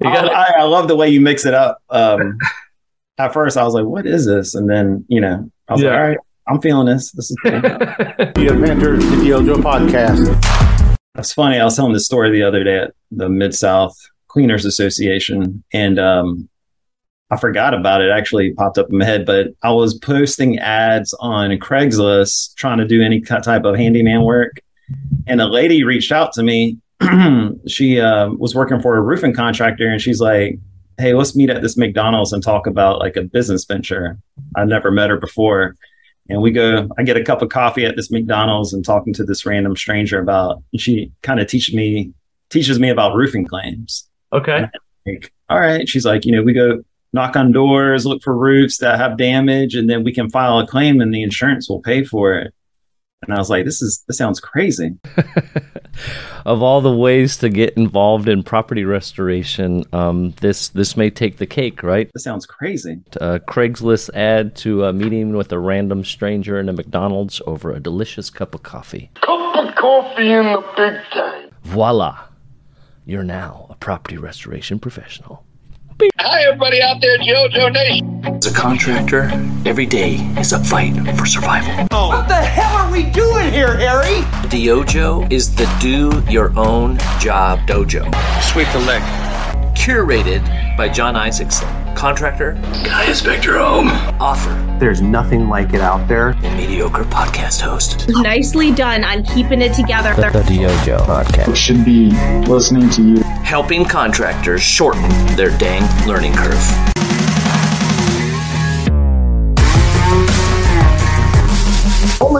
gotta, I, I, love the way you mix it up. Um, at first, I was like, "What is this?" And then, you know, I was yeah. like, "All right, I'm feeling this. This is the Inventor the Yojo podcast." That's funny. I was telling this story the other day at the Mid South Cleaners Association, and um, I forgot about it. Actually, popped up in my head, but I was posting ads on Craigslist trying to do any type of handyman work, and a lady reached out to me. she uh, was working for a roofing contractor, and she's like, "Hey, let's meet at this McDonald's and talk about like a business venture." I've never met her before, and we go. I get a cup of coffee at this McDonald's and talking to this random stranger about. she kind of teaches me teaches me about roofing claims Okay. Like, all right. She's like, you know, we go knock on doors, look for roofs that have damage, and then we can file a claim and the insurance will pay for it. And I was like, this is this sounds crazy. of all the ways to get involved in property restoration, um, this this may take the cake, right? This sounds crazy. A Craigslist ad to a meeting with a random stranger in a McDonald's over a delicious cup of coffee. Cup of coffee in the big time. Voila. You're now a property restoration professional. Hi, everybody out there, JoJo Nation. As a contractor, every day is a fight for survival. Oh. What the hell are we doing here, Harry? Dojo is the do your own job dojo. Sweep the leg. Curated by John Isaacson contractor, guy inspect your home, author. There's nothing like it out there. And mediocre podcast host. Nicely done on keeping it together. The, the Dojo podcast should be listening to you, helping contractors shorten their dang learning curve.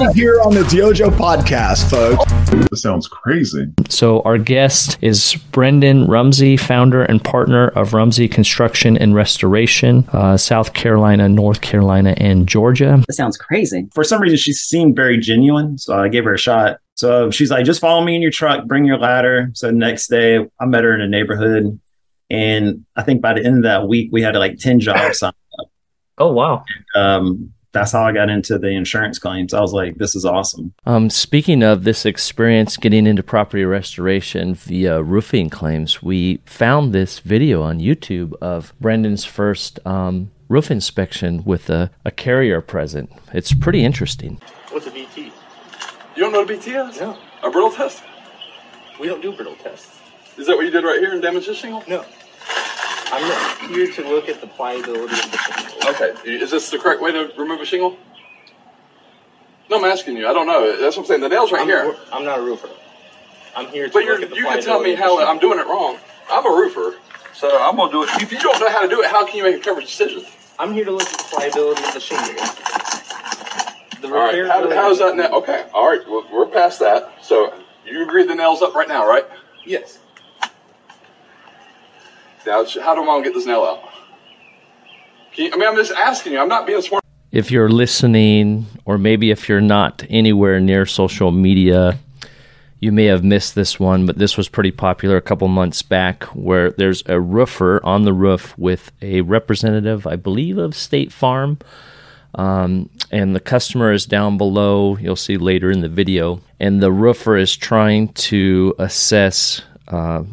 Only here on the Dojo podcast, folks. This sounds crazy. So, our guest is Brendon Rumsey, founder and partner of Rumsey Construction and Restoration, uh, South Carolina, North Carolina, and Georgia. This sounds crazy. For some reason, she seemed very genuine. So, I gave her a shot. So, she's like, just follow me in your truck, bring your ladder. So, next day, I met her in a neighborhood. And I think by the end of that week, we had like 10 jobs on. Oh, wow. And, um, that's how I got into the insurance claims. I was like, this is awesome. Um, speaking of this experience getting into property restoration via roofing claims, we found this video on YouTube of Brendon's first um, roof inspection with a, a, carrier present. It's pretty interesting. What's a BT? You don't know what a BT is? No. A brittle test? We don't do brittle tests. Is that what you did right here in damage this shingle? No. I'm here to look at the pliability of the shingle. Okay, is this the correct way to remove a shingle? No, I'm asking you. I don't know. That's what I'm saying. The nail's right I'm here. I'm not a roofer. I'm here to but look at the But you can tell me how I'm doing it wrong. I'm a roofer, so I'm gonna do it. If you don't know how to do it, how can you make a coverage decision? I'm here to look at the pliability of the shingle. The all right. How, how is that now? Okay. All right. Well, we're past that. So you agree the nail's up right now, right? Yes. How do I get this nail out? You, I mean, I'm just asking you. I'm not being smart. If you're listening, or maybe if you're not anywhere near social media, you may have missed this one, but this was pretty popular a couple months back where there's a roofer on the roof with a representative, I believe, of State Farm. Um, and the customer is down below. You'll see later in the video. And the roofer is trying to assess uh,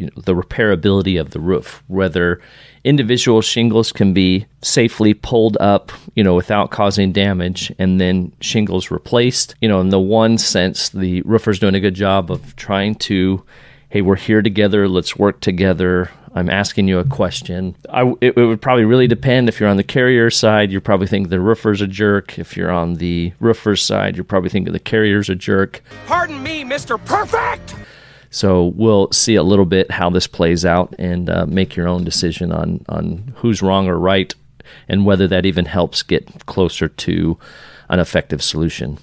you know, the repairability of the roof, whether individual shingles can be safely pulled up, you know, without causing damage, and then shingles replaced. You know, in the one sense, the roofer's doing a good job of trying to, hey, we're here together, let's work together. I'm asking you a question. I, it, it, would probably really depend. If you're on the carrier side, you probably think the roofer's a jerk. If you're on the roofer's side, you probably think the carrier's a jerk. Pardon me, Mr. Perfect! So we'll see a little bit how this plays out and uh, make your own decision on on who's wrong or right, and whether that even helps get closer to an effective solution.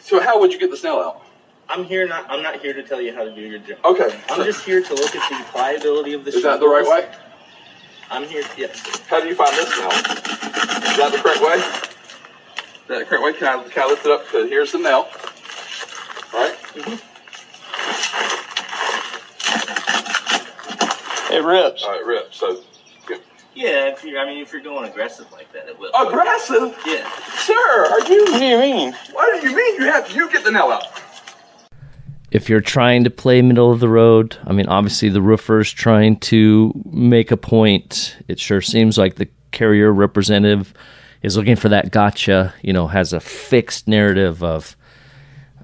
So how would you get the snail out? I'm here not. I'm not here to tell you how to do your job. Okay. I'm so just here to look at the pliability of the. Is that the right way? I'm here. Yes. How do you find this nail? Is that the correct way? Is that the correct way? Can I, can I lift it up? Here's the nail. Right. Mm-hmm. It rips. Oh, it rips. So. Yeah, if you're, I mean, if you're going aggressive like that, it will. Aggressive? Yeah. Sir, are you? What do you mean? What do you mean? You have you get the nail out? if you're trying to play middle of the road, I mean, obviously the roofer's trying to make a point. It sure seems like the carrier representative is looking for that gotcha, you know, has a fixed narrative of,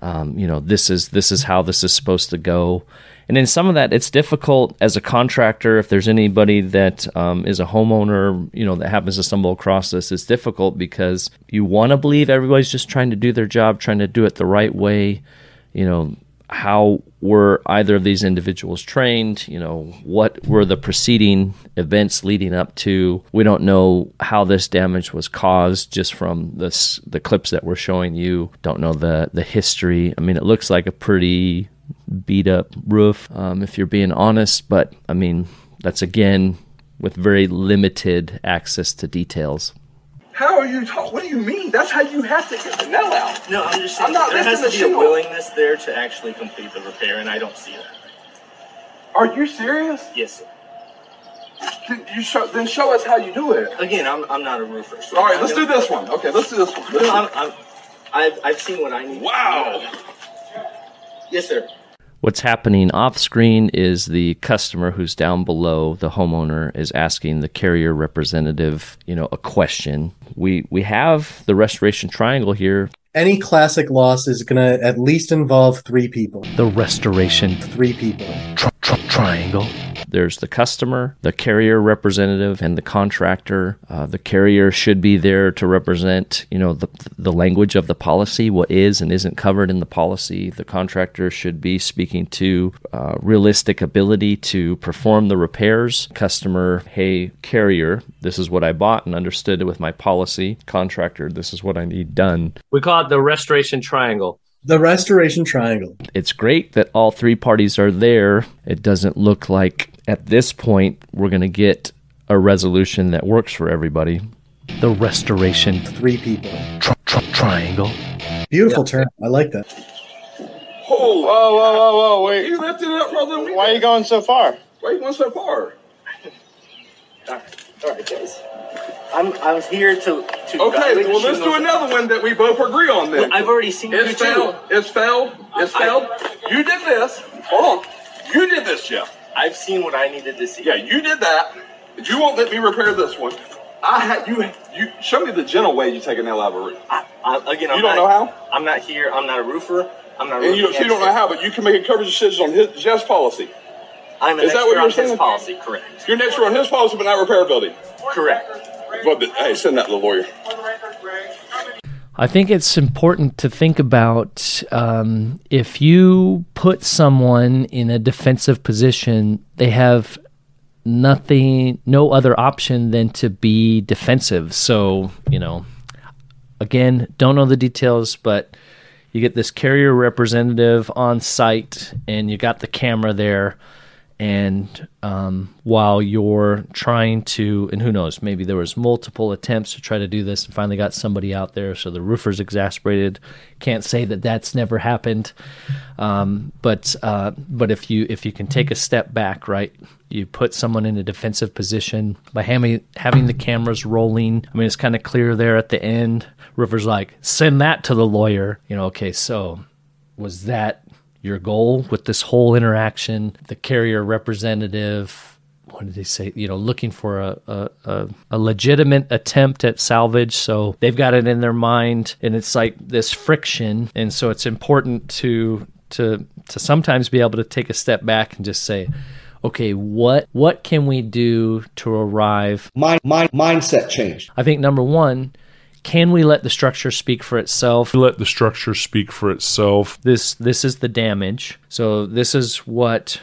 um, you know, this is this is how this is supposed to go. And in some of that, it's difficult as a contractor. If there's anybody that um, is a homeowner, you know, that happens to stumble across this, it's difficult because you want to believe everybody's just trying to do their job, trying to do it the right way. You know, how were either of these individuals trained? You know, what were the preceding events leading up to? We don't know how this damage was caused just from this the clips that we're showing you. Don't know the the history. I mean, it looks like a pretty beat up roof, um, if you're being honest. But I mean, that's again with very limited access to details. How are you talking? What do you mean? That's how you have to get the nail out. No, I'm just saying I'm not there has lifting to the be a willingness there to actually complete the repair, and I don't see that. Are you serious? Yes, sir. Then you show, then show us how you do it. Again, I'm, I'm not a roofer. So All right, I let's do this one. Okay, let's do this one. This No. I'm, I'm, I've, I've seen what I need. Wow. Yes, sir. What's happening off screen is the customer who's down below, the homeowner is asking the carrier representative, you know, a question. We we have the restoration triangle here. Any classic loss is going to at least involve three people. The restoration Three people. triangle. There's the customer, the carrier representative, and the contractor. Uh, the carrier should be there to represent, you know, the the language of the policy, what is and isn't covered in the policy. The contractor should be speaking to uh, realistic ability to perform the repairs. Customer, hey, carrier, this is what I bought and understood it with my policy. Contractor, this is what I need done. We call it the restoration triangle. The restoration triangle. it's great that all three parties are there. It doesn't look like at this point we're going to get a resolution that works for everybody. The restoration Three people. triangle. Beautiful term. I like that. Oh, Whoa, whoa, whoa, whoa! Wait, you lifted it up further than we why are you going so far? Why are you going so far? All right, all right, guys. I'm, I'm here to, to Okay, well let's do shingles. another one that we both agree on then. I've already seen you It's too. failed. It's failed. It's I- failed. You did this. Hold on. You did this, Jeff. I've seen what I needed to see. Yeah, you did that. But you won't let me repair this one. I had you. You show me the gentle way you take a nail out of a roof. I, I, again, I'm You don't not, know how? I'm not here. I'm not a roofer. I'm not. A And you, roofing so you don't know how, but you can make a coverage decision on his Jeff's policy. I'm an Is that what you're on his saying? policy. Correct. You're an expert on his policy, but not repairability. Correct. But, but hey, send that to the lawyer. I think it's important to think about um, if you put someone in a defensive position, they have nothing, no other option than to be defensive. So, you know, again, don't know the details, but you get this carrier representative on site and you got the camera there and um, while you're trying to and who knows maybe there was multiple attempts to try to do this and finally got somebody out there so the roofer's exasperated. Can't say that that's never happened. Um, but uh, but if you if you can take a step back right you put someone in a defensive position by having having the cameras rolling. I mean it's kind of clear there at the end. Roofer's like send that to the lawyer. You know okay so was that your goal with this whole interaction the carrier representative what did they say you know looking for a, a, a, legitimate attempt at salvage. So they've got it in their mind and it's like this friction. And so it's important to to to sometimes be able to take a step back and just say okay what what can we do to arrive? Mind, mind mindset change. I think number one can we let the structure speak for itself? Let the structure speak for itself. This this is the damage. So this is what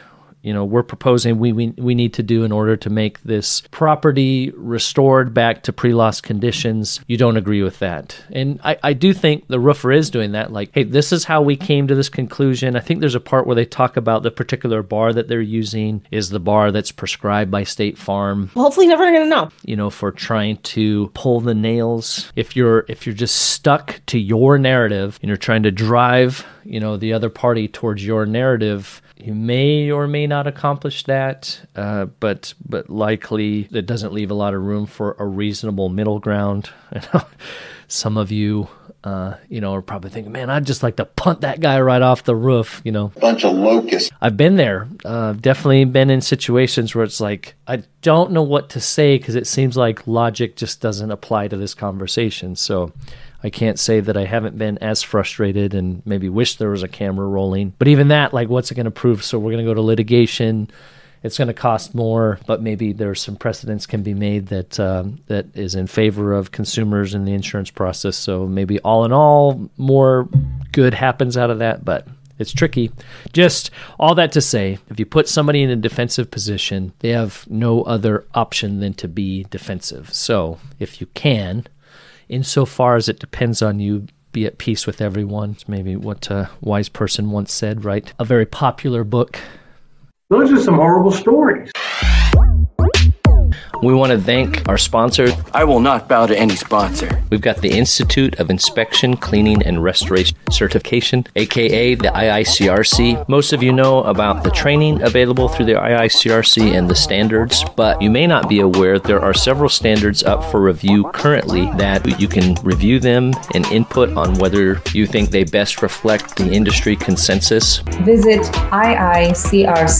you know we're proposing we, we we need to do in order to make this property restored back to pre-loss conditions. You don't agree with that. And I, I do think the roofer is doing that. Like hey this is how we came to this conclusion. I think there's a part where they talk about the particular bar that they're using is the bar that's prescribed by state farm. Hopefully, never gonna know. you know for trying to pull the nails. If you're if you're just stuck to your narrative and you're trying to drive you know the other party towards your narrative You may or may not accomplish that, uh, but but likely it doesn't leave a lot of room for a reasonable middle ground. Some of you uh, you know, are probably thinking, man, I'd just like to punt that guy right off the roof, you know. Bunch of locusts. I've been there. Uh, definitely been in situations where it's like, I don't know what to say because it seems like logic just doesn't apply to this conversation. So I can't say that I haven't been as frustrated and maybe wish there was a camera rolling. But even that, like, what's it going to prove? So we're going to go to litigation it's going to cost more, but maybe there's some precedents can be made that um, that is in favor of consumers in the insurance process. So maybe all in all, more good happens out of that, but it's tricky. Just all that to say, if you put somebody in a defensive position, they have no other option than to be defensive. So if you can, insofar as it depends on you, be at peace with everyone. It's maybe what a wise person once said, right? A very popular book those are some horrible stories. We want to thank our sponsor. I will not bow to any sponsor. We've got the Institute of Inspection, Cleaning, and Restoration Certification, aka the IICRC. Most of you know about the training available through the IICRC and the standards, but you may not be aware there are several standards up for review currently that you can review them and input on whether you think they best reflect the industry consensus. Visit iicrc.org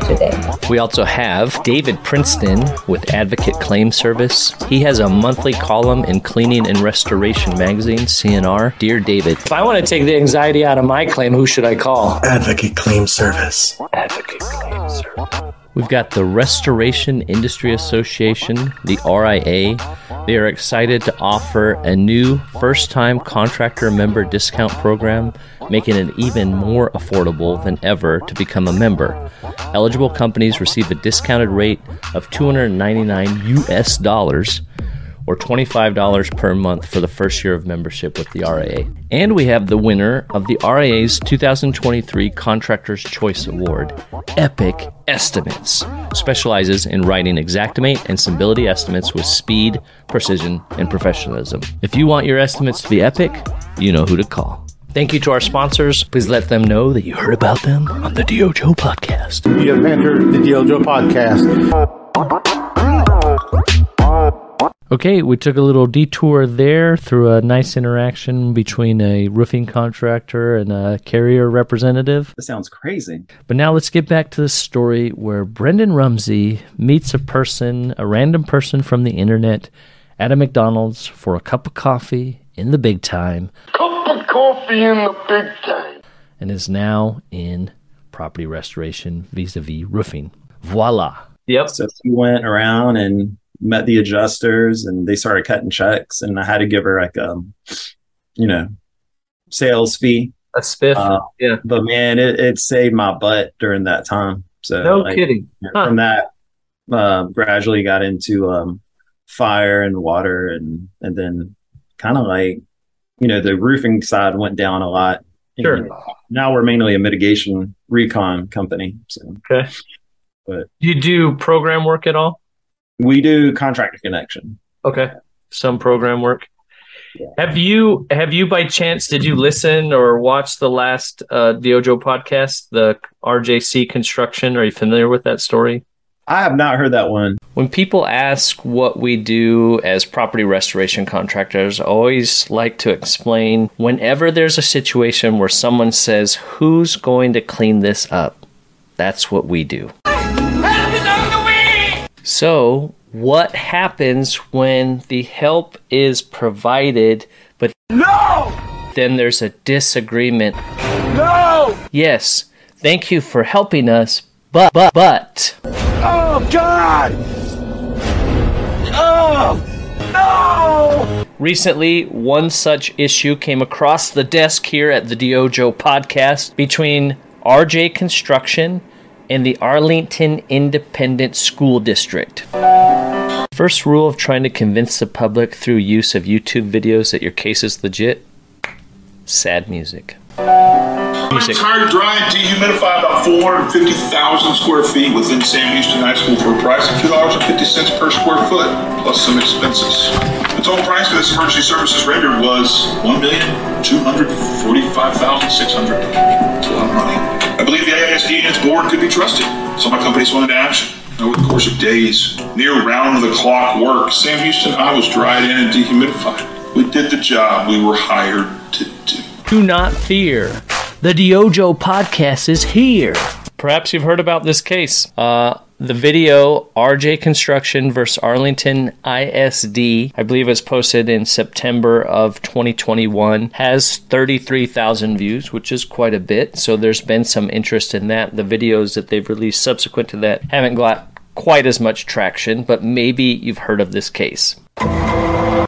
today. We also have David Princeton with Advocate Claim Service. He has a monthly column in Cleaning and Restoration magazine, CNR. Dear David, if I want to take the anxiety out of my claim, who should I call? Advocate Claim Service. Advocate Claim Service. We've got the Restoration Industry Association, the RIA. They are excited to offer a new first time contractor member discount program, making it even more affordable than ever to become a member. Eligible companies receive a discounted rate of 299 US dollars or $25 per month for the first year of membership with the RIA. And we have the winner of the RIA's 2023 Contractor's Choice Award, Epic Estimates. Specializes in writing Xactimate and Symbility estimates with speed, precision, and professionalism. If you want your estimates to be epic, you know who to call. Thank you to our sponsors. Please let them know that you heard about them on the DYOJO podcast. You have entered the DYOJO podcast. Okay, we took a little detour there through a nice interaction between a roofing contractor and a carrier representative. That sounds crazy. But now let's get back to the story where Brendon Rumsey meets a person, a random person from the internet, at a McDonald's for a cup of coffee in the big time. Cup of coffee in the big time. And is now in property restoration vis a vis roofing. Voila. Yep. So he went around and met the adjusters and they started cutting checks and I had to give her like a, you know, sales fee. A spiff. Uh, yeah. But man, it, it saved my butt during that time. So no like, kidding. Huh. From that, uh, gradually got into um, fire and water and and then kind of like, you know, the roofing side went down a lot. Sure. And now we're mainly a mitigation recon company. So okay. But do you do program work at all? We do contractor connection. Okay. Some program work. Yeah. Have you have you by chance did you listen or watch the last uh DYOJO podcast, the RJC construction? Are you familiar with that story? I have not heard that one. When people ask what we do as property restoration contractors, I always like to explain whenever there's a situation where someone says, Who's going to clean this up? That's what we do. So, what happens when the help is provided, but no! Then there's a disagreement. No! Yes, thank you for helping us, but but but. Oh God! Oh no! Recently, one such issue came across the desk here at the Dojo podcast between RJ Construction and the Arlington Independent School District. First rule of trying to convince the public through use of YouTube videos that your case is legit sad music. music. Hard, dry, and dehumidify about 450,000 square feet within Sam Houston High School for a price of $2.50 per square foot, plus some expenses. The total price for this emergency services rendered was $1,245,600. It's a lot of money. I believe the AISD and its board could be trusted, so my company swung into action. Over the course of days, near round the clock work, Sam Houston I was dried in and dehumidified. We did the job we were hired to do. Do not fear. The DYOJO podcast is here. Perhaps you've heard about this case. Uh, the video RJ Construction versus Arlington ISD, I believe was posted in September of 2021, has 33,000 views, which is quite a bit. So there's been some interest in that. The videos that they've released subsequent to that haven't got quite as much traction, but maybe you've heard of this case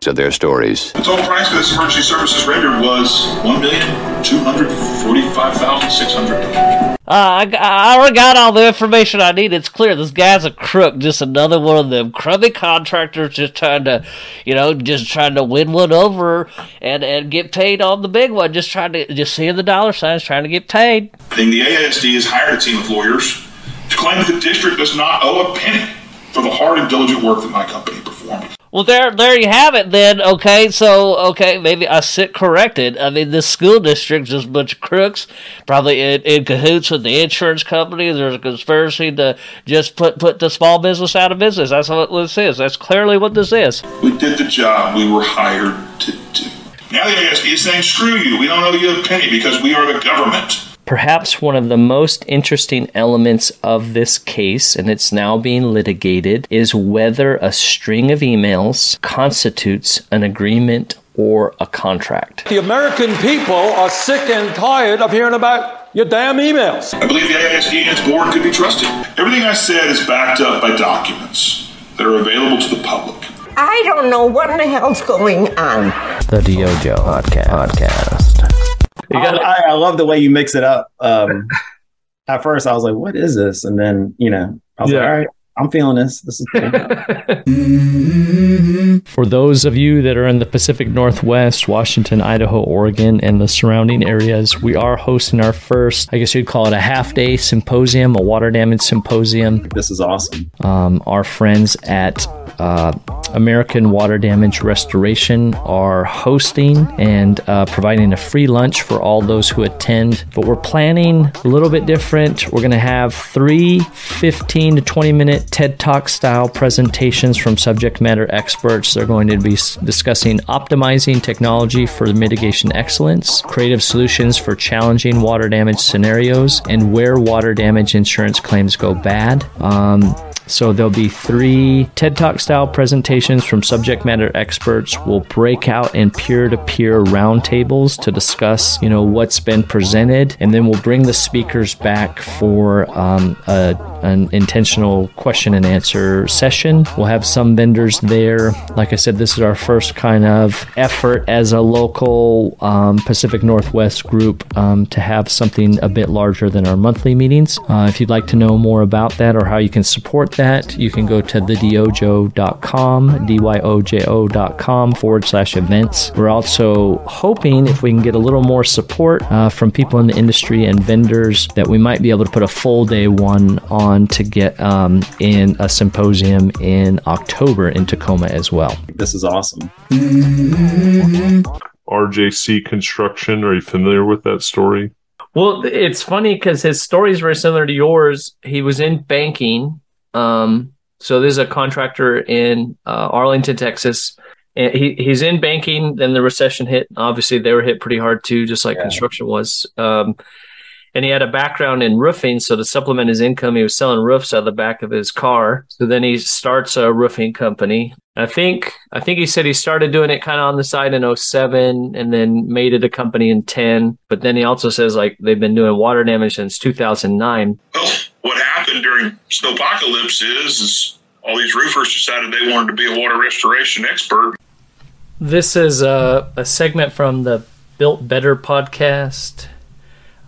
So their stories. The total price for this emergency services rendered was $1,245,600. Uh, I, I already got all the information I need. It's clear this guy's a crook, just another one of them crummy contractors, just trying to, you know, just trying to win one over and and get paid on the big one. Just trying to just seeing the dollar signs, trying to get paid. The ASD has hired a team of lawyers to claim that the district does not owe a penny for the hard and diligent work that my company performed. Well, there, there you have it. Then, okay, so okay, maybe I sit corrected. I mean, this school district just a bunch of crooks, probably in, in cahoots with the insurance company. There's a conspiracy to just put put the small business out of business. That's what this is. That's clearly what this is. We did the job we were hired to do. Now the AISD is saying, "Screw you! We don't owe you a penny because we are the government." Perhaps one of the most interesting elements of this case, and it's now being litigated, is whether a string of emails constitutes an agreement or a contract. The American people are sick and tired of hearing about your damn emails. I believe the AISD and its board could be trusted. Everything I said is backed up by documents that are available to the public. I don't know what in the hell's going on. The DYOJO podcast. podcast. I, I, love the way you mix it up. Um, at first, I was like, "What is this?" And then, you know, I was yeah. like, "All right, I'm feeling this. This is For those of you that are in the Pacific Northwest, Washington, Idaho, Oregon, and the surrounding areas, we are hosting our first, I guess you'd call it a half day symposium, a water damage symposium. This is awesome. Um, our friends at uh, American Water Damage Restoration are hosting and uh, providing a free lunch for all those who attend. But we're planning a little bit different. We're going to have three 15 to 20 minute TED Talk style presentations from subject matter experts. They're going to be discussing optimizing technology for mitigation excellence, creative solutions for challenging water damage scenarios, and where water damage insurance claims go bad. Um, so there'll be three TED Talk style presentations from subject matter experts. We'll break out in peer-to-peer roundtables to discuss, you know, what's been presented, and then we'll bring the speakers back for um, a, an intentional question and answer session. We'll have some vendors there. Like I said, this is our first kind of effort as a local um, Pacific Northwest group um, to have something a bit larger than our monthly meetings. Uh, if you'd like to know more about that or how you can support that, you can go to thedyojo.com, D-Y-O-J-O.com forward slash events. We're also hoping if we can get a little more support uh, from people in the industry and vendors that we might be able to put a full day one on to get um, in a symposium in October in Tacoma as well. This is awesome. RJC Construction, are you familiar with that story? Well, it's funny because his story is very similar to yours. He was in banking um, so there's a contractor in uh, Arlington, Texas. And he, he's in banking. Then the recession hit. Obviously, they were hit pretty hard too, just like yeah. construction was. Um, and he had a background in roofing. So to supplement his income, he was selling roofs out of the back of his car. So then he starts a roofing company. I think I think he said he started doing it kind of on the side in 07 and then made it a company in 10. But then he also says like they've been doing water damage since 2009. What happened during snowpocalypse is, is all these roofers decided they wanted to be a water restoration expert. This is a, a segment from the Built Better podcast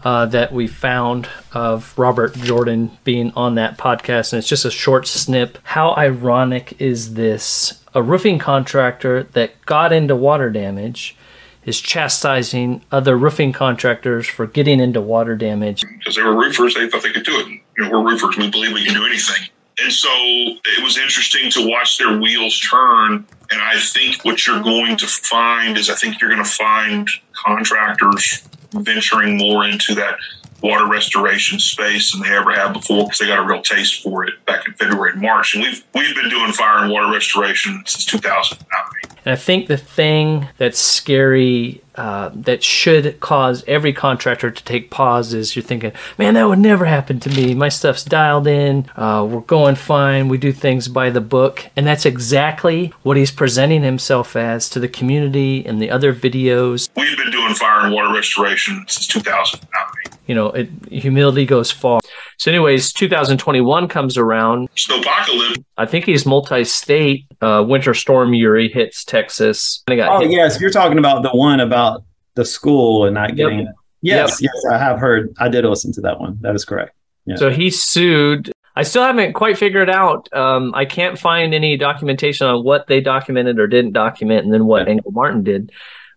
uh, that we found of Robert Jordan being on that podcast, and it's just a short snip. How ironic is this? A roofing contractor that got into water damage is chastising other roofing contractors for getting into water damage. Because they were roofers, they thought they could do it. You know, we're roofers, we believe we can do anything. And so it was interesting to watch their wheels turn. And I think what you're going to find is I think you're going to find contractors venturing more into that water restoration space than they ever have before because they got a real taste for it back in February and March. And we've we've been doing fire and water restoration since 2009. And I think the thing that's scary uh, that should cause every contractor to take pause is you're thinking, man, that would never happen to me. My stuff's dialed in. Uh, we're going fine. We do things by the book. And that's exactly what he's presenting himself as to the community and the other videos. We've been doing fire and water restoration since 2009. You know, it, humility goes far. So, anyways, 2021 comes around. Snowpocalypse. I think he's multi-state. Uh, Winter Storm Uri hits Texas. Oh hit. yes, you're talking about the one about the school and not getting. Yep. Yes, yep. yes, I have heard. I did listen to that one. That is correct. Yeah. So he sued. I still haven't quite figured out. Um, I can't find any documentation on what they documented or didn't document, and then what Engle Martin did.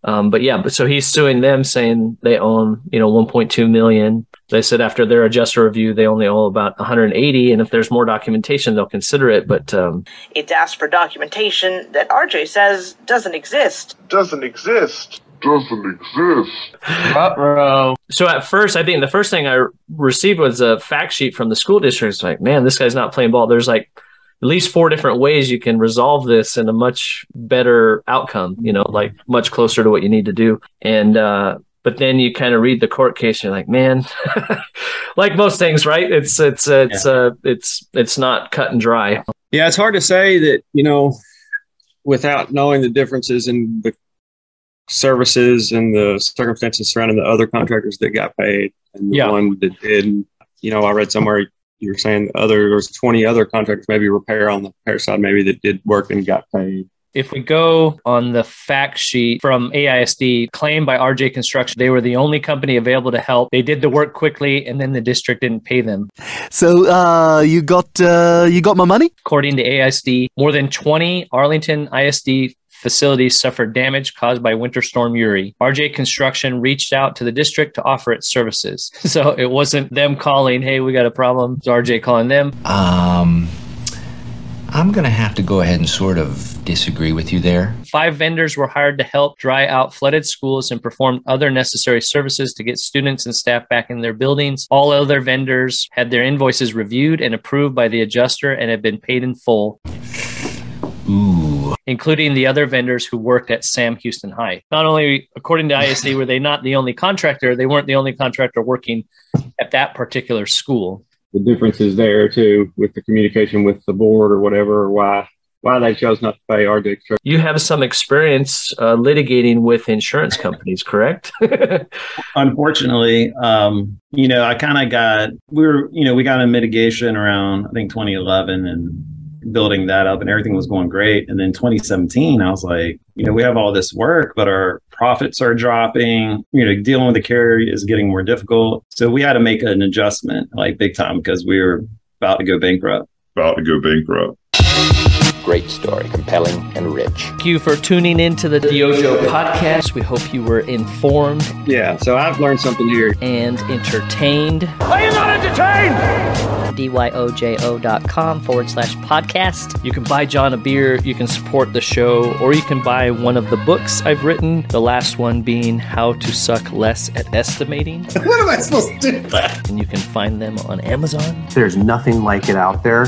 Um, but yeah, but so he's suing them, saying they own you know 1.2 million. They said after their adjuster review, they only owe about 180, and if there's more documentation, they'll consider it. But um, it's asked for documentation that RJ says doesn't exist. Doesn't exist. Doesn't exist. Bro. So at first, I think the first thing I received was a fact sheet from the school district. It's like, man, this guy's not playing ball. There's like at least four different ways you can resolve this in a much better outcome, you know, like much closer to what you need to do. And, uh, but then you kind of read the court case and you're like, man, like most things, right? It's, it's, it's, yeah. uh, it's, it's not cut and dry. Yeah. It's hard to say that, you know, without knowing the differences in the services and the circumstances surrounding the other contractors that got paid and the yeah. one that didn't. you know, I read somewhere you were saying other there's 20 other contractors maybe repair on the repair side maybe that did work and got paid if we go on the fact sheet from AISD, claimed by RJ Construction, they were the only company available to help. They did the work quickly, and then the district didn't pay them. So uh, you got uh, you got my money. According to AISD, more than 20 Arlington ISD facilities suffered damage caused by Winter Storm Uri. RJ Construction reached out to the district to offer its services. So it wasn't them calling, hey, we got a problem. It's RJ calling them. Um, I'm going to have to go ahead and sort of disagree with you there. Five vendors were hired to help dry out flooded schools and perform other necessary services to get students and staff back in their buildings. All other vendors had their invoices reviewed and approved by the adjuster and have been paid in full. Ooh. Including the other vendors who worked at Sam Houston High. Not only, according to ISD, were they not the only contractor, they weren't the only contractor working at that particular school. The difference is there too with the communication with the board or whatever, or why why they chose not to pay our district. You have some experience uh, litigating with insurance companies, correct? Unfortunately, um, you know, I kind of got we were, you know, we got a mitigation around I think 2011 and building that up and everything was going great. And then 2017, I was like, you know, we have all this work, but our profits are dropping. You know, dealing with the carrier is getting more difficult. So we had to make an adjustment like big time because we were about to go bankrupt. About to go bankrupt. Great story, compelling and rich. Thank you for tuning in to the DYOJO podcast. We hope you were informed. Yeah, so I've learned something here. And entertained. Are you not entertained? dyojo.com forward slash podcast. You can buy John a beer, you can support the show, or you can buy one of the books I've written. The last one being How to Suck Less at Estimating. what am I supposed to do? That? And you can find them on Amazon. There's nothing like it out there.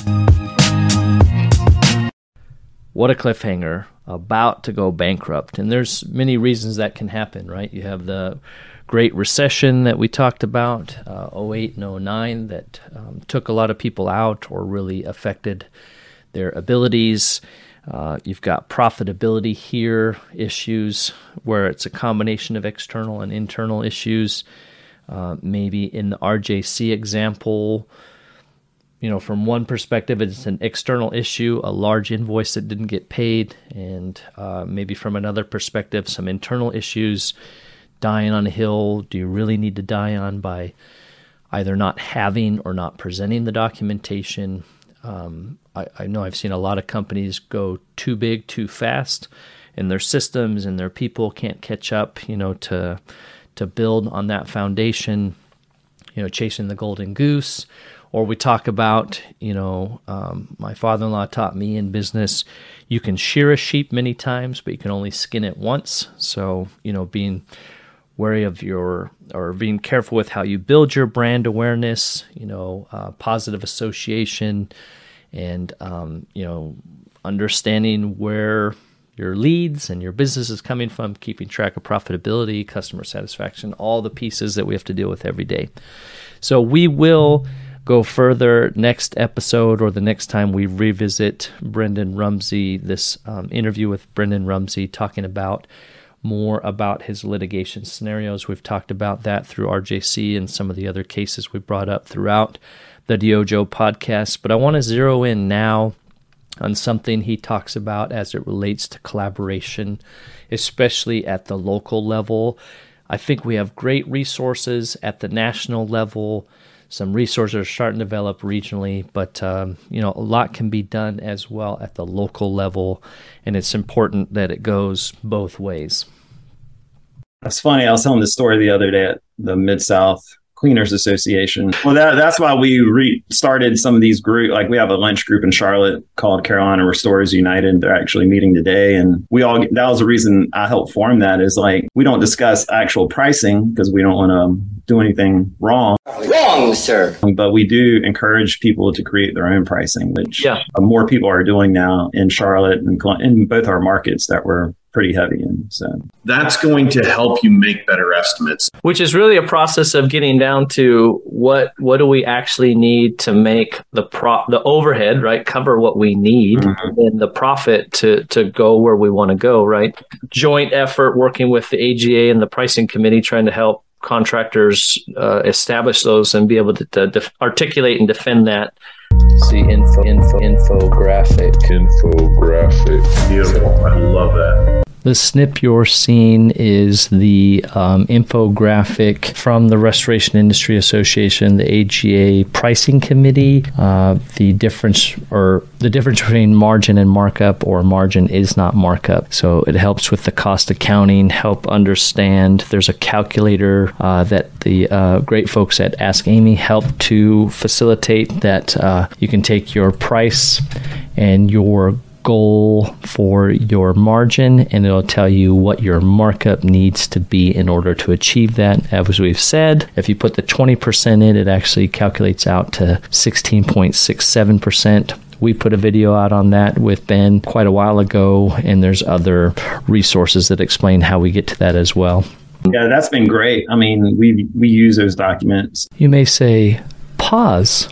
What a cliffhanger. About to go bankrupt. And there's many reasons that can happen, right? You have the Great Recession that we talked about, uh, 08 and 09, that um, took a lot of people out or really affected their abilities. Uh, you've got profitability here issues where it's a combination of external and internal issues. Uh, maybe in the RJC example, you know, from one perspective, it's an external issue, a large invoice that didn't get paid, and uh, maybe from another perspective, some internal issues dying on a hill do you really need to die on by either not having or not presenting the documentation? Um, I, I, know I've seen a lot of companies go too big too fast, and their systems and their people can't catch up. You know, to to build on that foundation. You know, chasing the golden goose. Or we talk about, you know, um, my father in law taught me in business, you can shear a sheep many times, but you can only skin it once. So, you know, being wary of your or being careful with how you build your brand awareness. You know, uh, positive association, and um, you know, understanding where your leads and your business is coming from, keeping track of profitability, customer satisfaction, all the pieces that we have to deal with every day. So we will go further next episode or the next time we revisit Brendon Rumsey, this um, interview with Brendon Rumsey, talking about more about his litigation scenarios. We've talked about that through RJC and some of the other cases we brought up throughout the DYOJO podcast. But I want to zero in now on something he talks about as it relates to collaboration, especially at the local level. I think we have great resources at the national level. Some resources are starting to develop regionally, but um, you know a lot can be done as well at the local level, and it's important that it goes both ways. That's funny. I was telling the story the other day at the Mid South Cleaners Association. Well, that, that's why we re- started some of these groups. Like we have a lunch group in Charlotte called Carolina Restorers United. They're actually meeting today, and we all that was the reason I helped form that. Is like we don't discuss actual pricing because we don't want to do anything wrong. Wrong, sir. But we do encourage people to create their own pricing, which yeah. more people are doing now in Charlotte and in both our markets that we're pretty heavy in. So that's going to help you make better estimates. Which is really a process of getting down to what what do we actually need to make the pro the overhead right cover what we need mm-hmm. and the profit to to go where we want to go right. Joint effort working with the AGA and the pricing committee trying to help contractors uh, establish those and be able to, to def- articulate and defend that. See info, info, infographic, infographic. Beautiful. I love that. The snip you're seeing is the um, infographic from the Restoration Industry Association, the AGA pricing committee. Uh, the difference or the difference between margin and markup, or margin is not markup. So it helps with the cost accounting, help understand. There's a calculator uh, that the uh, great folks at Ask Amy help to facilitate that uh, you can take your price and your goal for your margin and it'll tell you what your markup needs to be in order to achieve that. As we've said, if you put the 20% in, it actually calculates out to 16.67%. We put a video out on that with Ben quite a while ago, and there's other resources that explain how we get to that as well. Yeah, that's been great. I mean, we we use those documents. You may say, pause.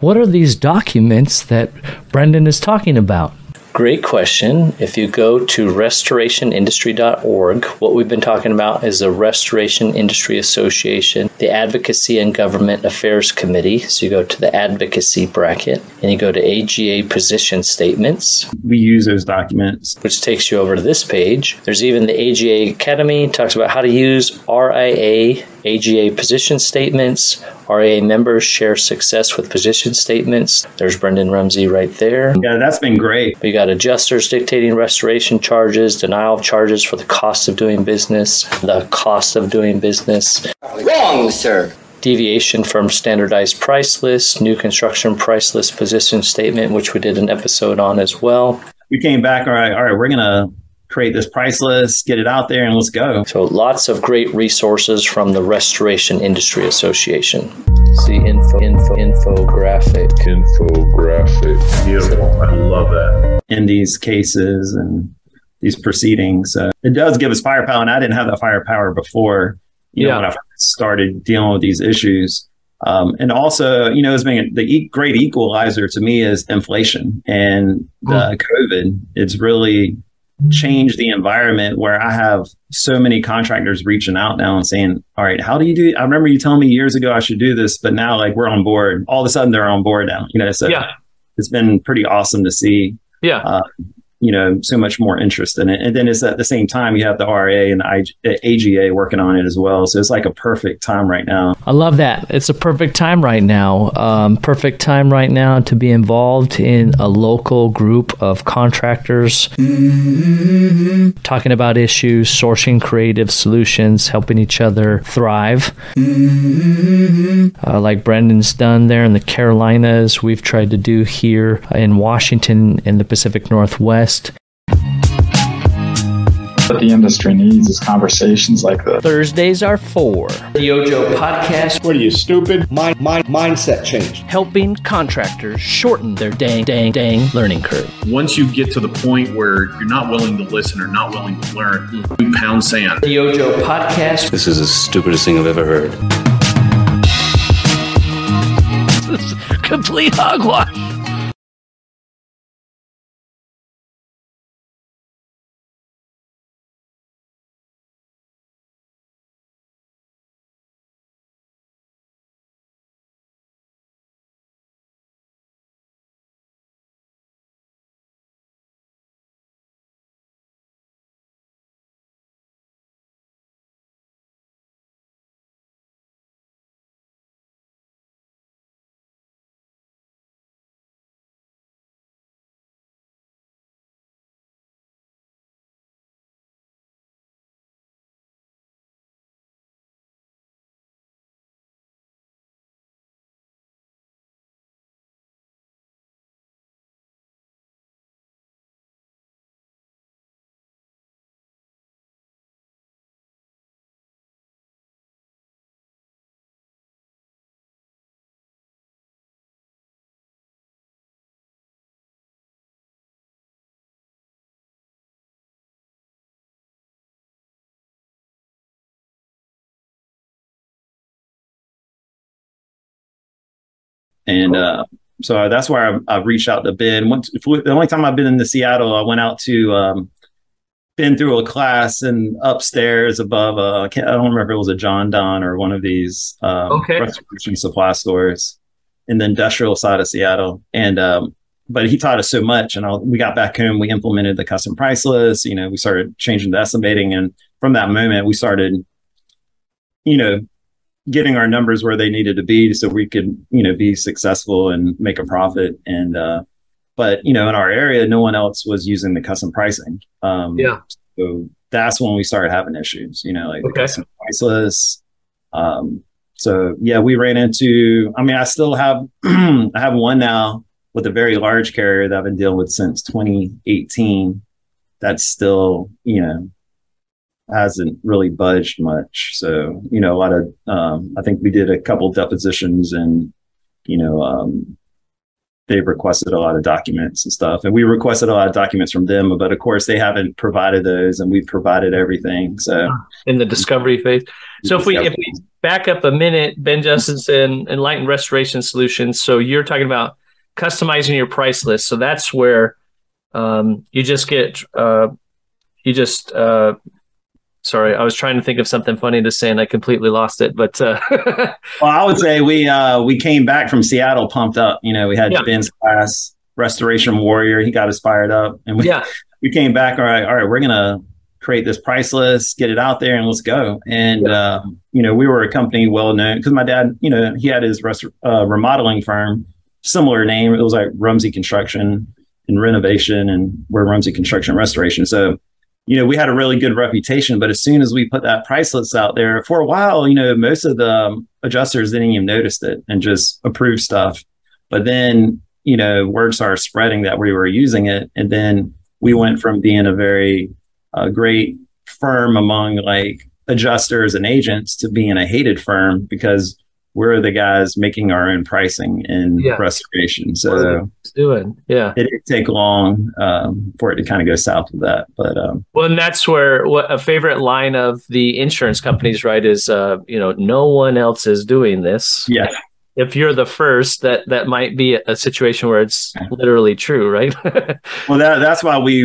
What are these documents that Brendon is talking about? Great question. If you go to restorationindustry.org, what we've been talking about is the Restoration Industry Association, the Advocacy and Government Affairs Committee. So you go to the advocacy bracket and you go to AGA position statements. We use those documents, which takes you over to this page. There's even the AGA Academy, talks about how to use RIA AGA position statements. RIA members share success with position statements. There's Brendon Rumsey right there. Yeah, that's been great. We got adjusters dictating restoration charges, denial of charges for the cost of doing business, the cost of doing business. Wrong, sir deviation from standardized price list, new construction price list position statement, which we did an episode on as well. We came back, all right, all right, we're going to create this price list, get it out there, and let's go. So, lots of great resources from the Restoration Industry Association. See info, info, infographic. Infographic. Beautiful. I love that. In these cases and these proceedings, uh, it does give us firepower, and I didn't have that firepower before. You yeah. know, when I started dealing with these issues. Um, and also, you know, it's been the e- great equalizer to me is inflation and the COVID. It's really change the environment where I have so many contractors reaching out now and saying, All right, how do you do? I remember you telling me years ago I should do this, but now like we're on board. All of a sudden they're on board now, you know, so yeah. it's been pretty awesome to see. Yeah. Uh, you know, so much more interest in it. And then it's at the same time, you have the RA and the AGA working on it as well. So it's like a perfect time right now. I love that. It's a perfect time right now. Um, perfect time right now to be involved in a local group of contractors mm-hmm. talking about issues, sourcing creative solutions, helping each other thrive. Mm-hmm. Uh, like Brendon's done there in the Carolinas, we've tried to do here in Washington in the Pacific Northwest What the industry needs is conversations like this. Thursdays are for the Ojo Podcast. What are you, stupid? Mind, mind, mindset change. Helping contractors shorten their dang, dang, dang learning curve. Once you get to the point where you're not willing to listen or not willing to learn, we pound sand. The Ojo Podcast. This is the stupidest thing I've ever heard. Complete hogwash. And uh, so that's where I've, I've, reached out to Ben. Once, the only time I've been in the Seattle, I went out to um, been through a class and upstairs above. Uh, I, can't, I don't remember if it was a Jon-Don or one of these um, okay. restoration supply stores in the industrial side of Seattle. And um, but he taught us so much, and I'll, we got back home. We implemented the custom price list. You know, we started changing the estimating, and from that moment, we started, you know, getting our numbers where they needed to be so we could you know be successful and make a profit. And uh but you know in our area no one else was using the custom pricing. Um yeah. so that's when we started having issues you know like okay. the custom price list. Um so yeah we ran into i mean i still have i have one now with a very large carrier that i've been dealing with since 2018 that's still you know hasn't really budged much. So, you know, a lot of, um, I think we did a couple depositions and, you know, um, they've requested a lot of documents and stuff. And we requested a lot of documents from them, but of course they haven't provided those and we've provided everything. So in the discovery phase. So if we, if we back up a minute, Ben Justesen, Enlightened Restoration Solutions. So you're talking about customizing your price list. So that's where, um, you just get, uh, you just, uh, sorry i was trying to think of something funny to say and i completely lost it but uh well i would say we uh we came back from seattle pumped up. You know we had yeah. ben's class restoration warrior he got us fired up and we, yeah. we came back all right all right we're gonna create this price list get it out there and let's go. And yeah. uh, you know we were a company well known because my dad you know he had his rest, uh, remodeling firm similar name. It was like rumsey construction and renovation and we're rumsey construction restoration. So you know, we had a really good reputation, but as soon as we put that price list out there for a while, you know, most of the um, adjusters didn't even notice it and just approve stuff. But then, you know, word started spreading that we were using it. And then we went from being a very uh, great firm among like adjusters and agents to being a hated firm because we're the guys making our own pricing in yeah. restoration. So doing, yeah, it didn't take long um, for it to kind of go south of that. But um, well, and that's where what a favorite line of the insurance companies, right, is uh, you know, no one else is doing this. Yeah. If you're the first, that that might be a situation where it's literally true, right? well, that that's why we